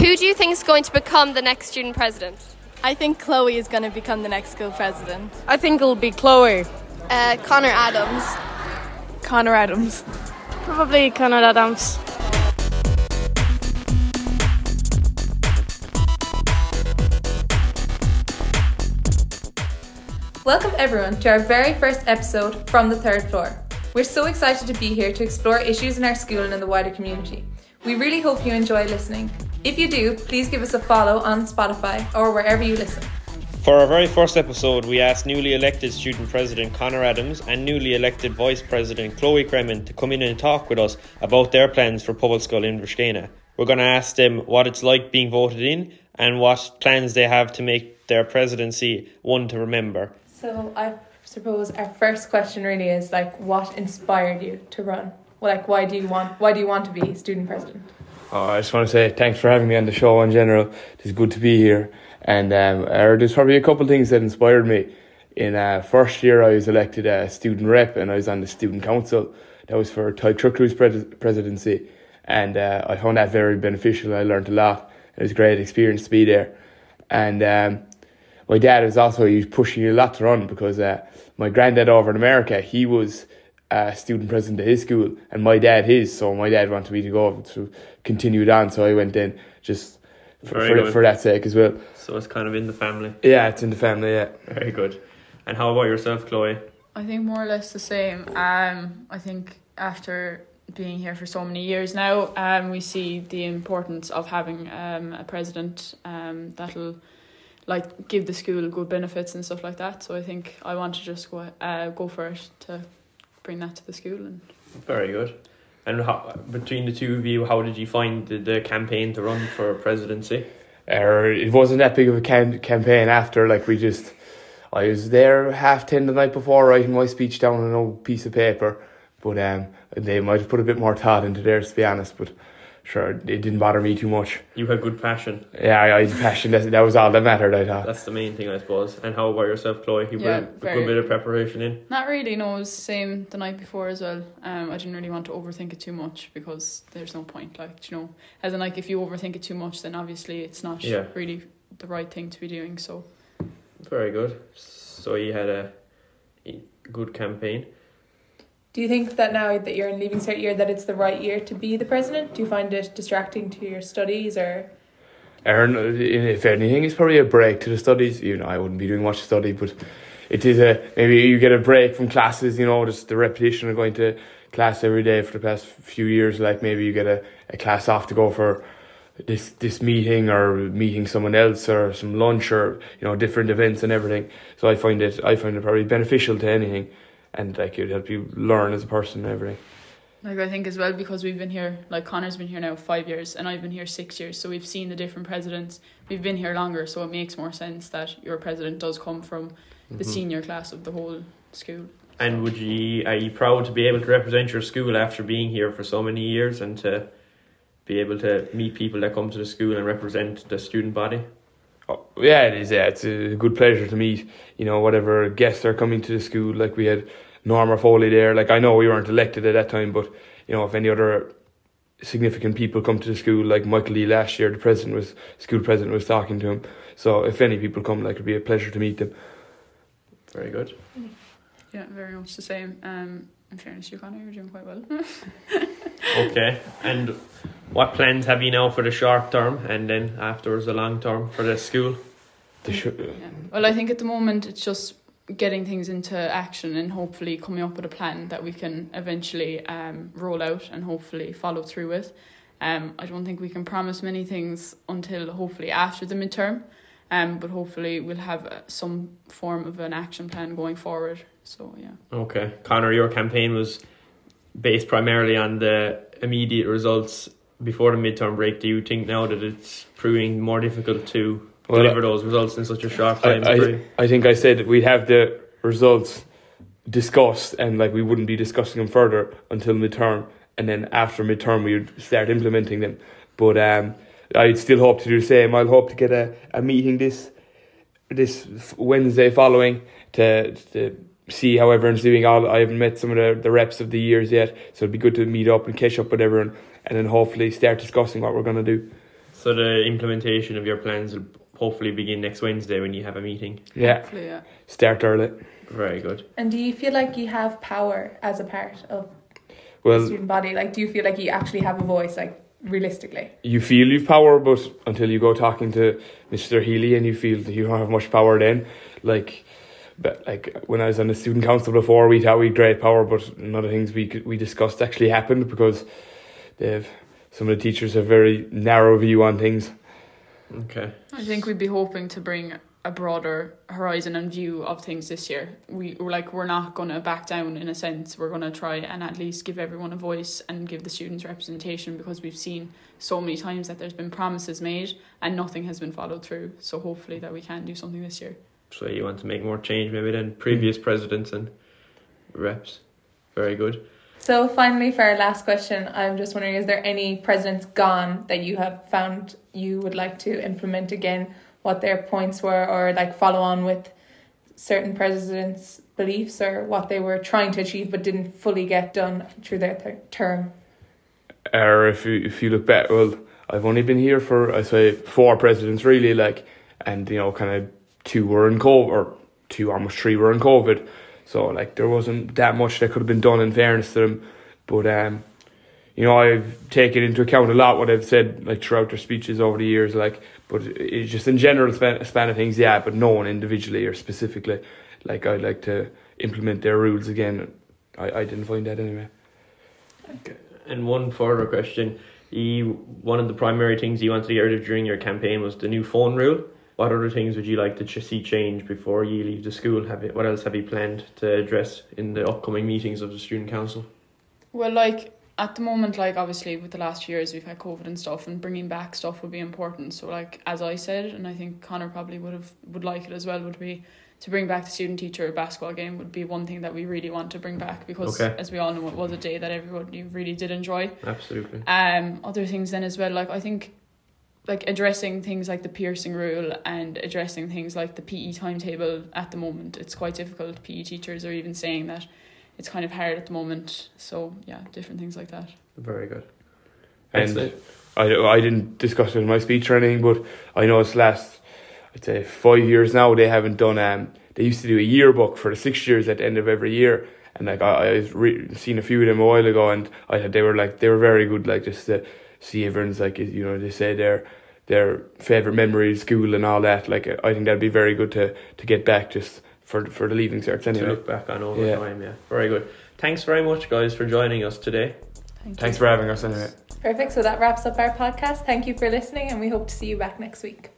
Who do you think is going to become the next student president? I think Chloe is going to become the next school president. I think it'll be Chloe. Uh, Conor Adams. Conor Adams. Probably Conor Adams. Welcome everyone to our very first episode from the third floor. We're so excited to be here to explore issues in our school and in the wider community. We really hope you enjoy listening. If you do, please give us a follow on Spotify or wherever you listen. For our very first episode, we asked newly elected student president Conor Adams and newly elected vice president Chloe Cremin to come in and talk with us about their plans for public school in Inverskena. We're going to ask them what it's like being voted in and what plans they have to make their presidency one to remember. So I suppose our first question really is like what inspired you to run? Well, like why do you want why do you want to be student president? Oh, I just want to say thanks for having me on the show in general. It's good to be here. And um, uh, there's probably a couple things that inspired me. In uh, first year, I was elected a student rep and I was on the student council. That was for Tolcru's pres- presidency. And uh, I found that very beneficial. I learned a lot. It was a great experience to be there. And um, my dad was also he was pushing a lot to run because uh, my granddad over in America, he was a student president of his school and my dad his. So my dad wanted me to go to continue it on. So I went in just for, for, for, that sake as well. So it's kind of in the family. Yeah, it's in the family. Yeah. Very good. And how about yourself, Chloe? I think more or less the same. Um, I think after being here for so many years now, um, we see the importance of having um a president um that'll like give the school good benefits and stuff like that. So I think I want to just go uh go for it to bring that to the school and. Very good. And how, between the two of you, how did you find the, the campaign to run for presidency? Uh, it wasn't that big of a cam- campaign after, like, we just. I was there half ten the night before writing my speech down on an old piece of paper, but um, they might have put a bit more thought into theirs, to be honest. But sure, it didn't bother me too much. You had good passion. Yeah, I, I had passion. That, that was all that mattered, I thought. That's the main thing, I suppose. And how about yourself, Chloe? You Yeah, put a very- good bit of preparation in. Not really, no, it was the same the night before as well. Um, I didn't really want to overthink it too much because there's no point, like, you know, as in, like, if you overthink it too much, then obviously it's not Yeah. really the right thing to be doing, so. Very good. So you had a a good campaign. Do you think that now that you're in leaving cert year that it's the right year to be the president? Do you find it distracting to your studies or Aaron, if anything, it's probably a break to the studies. You know, I wouldn't be doing much study, but it is a maybe you get a break from classes. You know, just the repetition of going to class every day for the past few years. Like maybe you get a, a class off to go for this this meeting or meeting someone else or some lunch or you know different events and everything. So I find it I find it probably beneficial to anything, and like it would help you learn as a person and everything. Like I think as well because we've been here, like Conor's been here now five years, and I've been here six years. So we've seen the different presidents. We've been here longer, so it makes more sense that your president does come from the Mhm. senior class of the whole school. And would you are you proud to be able to represent your school after being here for so many years and to be able to meet people that come to the school and represent the student body? Oh, yeah, it is. Yeah, it's a good pleasure to meet. You know, whatever guests are coming to the school. Like we had Norma Foley there. Like I know we weren't elected at that time, but you know, if any other significant people come to the school, like Michael Lee last year, the president was school president was talking to him. So if any people come, like it'd be a pleasure to meet them. Very good. Yeah, very much the same. Um, in fairness, to you Conor, you're doing quite well. Okay. And what plans have you now for the short term and then afterwards the long term for the school? The sh- Yeah. Well, I think at the moment it's just getting things into action and hopefully coming up with a plan that we can eventually um, roll out and hopefully follow through with. Um, I don't think we can promise many things until hopefully after the midterm, um, but hopefully we'll have uh, some form of an action plan going forward. So yeah. Okay. Conor, your campaign was based primarily on the immediate results before the midterm break. Do you think now that it's proving more difficult to Well, deliver those results in such a short time? I. I, I think I said we'd have the results discussed and like we wouldn't be discussing them further until midterm and then after midterm we would start implementing them. But um, I'd still hope to do the same. I'll hope to get a, a meeting this this Wednesday following to to see how everyone's doing. All I haven't met some of the, the reps of the years yet, so it'd be good to meet up and catch up with everyone and then hopefully start discussing what we're gonna do. So the implementation of your plans will hopefully begin next Wednesday when you have a meeting. Yeah, Hopefully, yeah. start early. Very good. And do you feel like you have power as a part of well, the Well, student body? Like, do you feel like you actually have a voice, like, realistically? you feel you've power, but until you go talking to Mr. Healy and you feel that you don't have much power then, like, but like when I was on the student council before, we thought we had great power, but none of the things we could, we discussed actually happened because they've some of the teachers have very narrow view on things. Okay. I think we'd be hoping to bring a broader horizon and view of things this year. We we're like we're not gonna back down in a sense. We're gonna try and at least give everyone a voice and give the students representation because we've seen so many times that there's been promises made and nothing has been followed through. So hopefully that we can do something this year. So you want to make more change maybe than previous mm. presidents and reps. Very good. So, finally, for our last question, I'm just wondering is there any presidents gone that you have found you would like to implement again, what their points were, or like follow on with certain presidents' beliefs, or what they were trying to achieve but didn't fully get done through their th- term? Or if you if you look back, well, I've only been here for I say four presidents really, like, and you know, kind of two were in COVID, or two almost three were in COVID, so like there wasn't that much that could have been done in fairness to them, but um, you know, I've taken into account a lot what I've said like throughout their speeches over the years, like, but it's just in general span, span of things, yeah, but no one individually or specifically, like I'd like to implement their rules again. I I didn't find that anyway. And one further question. You, one of the primary things you wanted to get rid of during your campaign was the new phone rule. What other things would you like to ch- see change before you leave the school? Have you, what else have you planned to address in the upcoming meetings of the student council? Well, like at the moment, like obviously with the last few years we've had COVID and stuff, and bringing back stuff would be important. So, like as I said, and I think Conor probably would have would like it as well, would be to bring back the student teacher basketball game would be one thing that we really want to bring back because, Okay. as we all know, it was a day that everybody really did enjoy. Absolutely. Um, other things then as well, like I think, like addressing things like the piercing rule and addressing things like the PE timetable at the moment, it's quite difficult. PE teachers are even saying that it's kind of hard at the moment. So yeah, different things like that. Very good. And Excellent. I, I didn't discuss it in my speech or anything, but I know it's last, I'd say five years now, they haven't done, um, they used to do a yearbook for the six years at the end of every year. And like, I, I've re- seen a few of them a while ago and I had, they were like, they were very good, like just to see everyone's like, you know, they say their, their favourite memory of school and all that. Like, I think that'd be very good to, to get back just for, for the leaving certs To anyway. look back on over Yeah. time, yeah. Very good. Thanks very much, guys, for joining us today. Thank Thanks you. for having us anyway. Perfect. So, that wraps up our podcast. Thank you for listening, and we hope to see you back next week.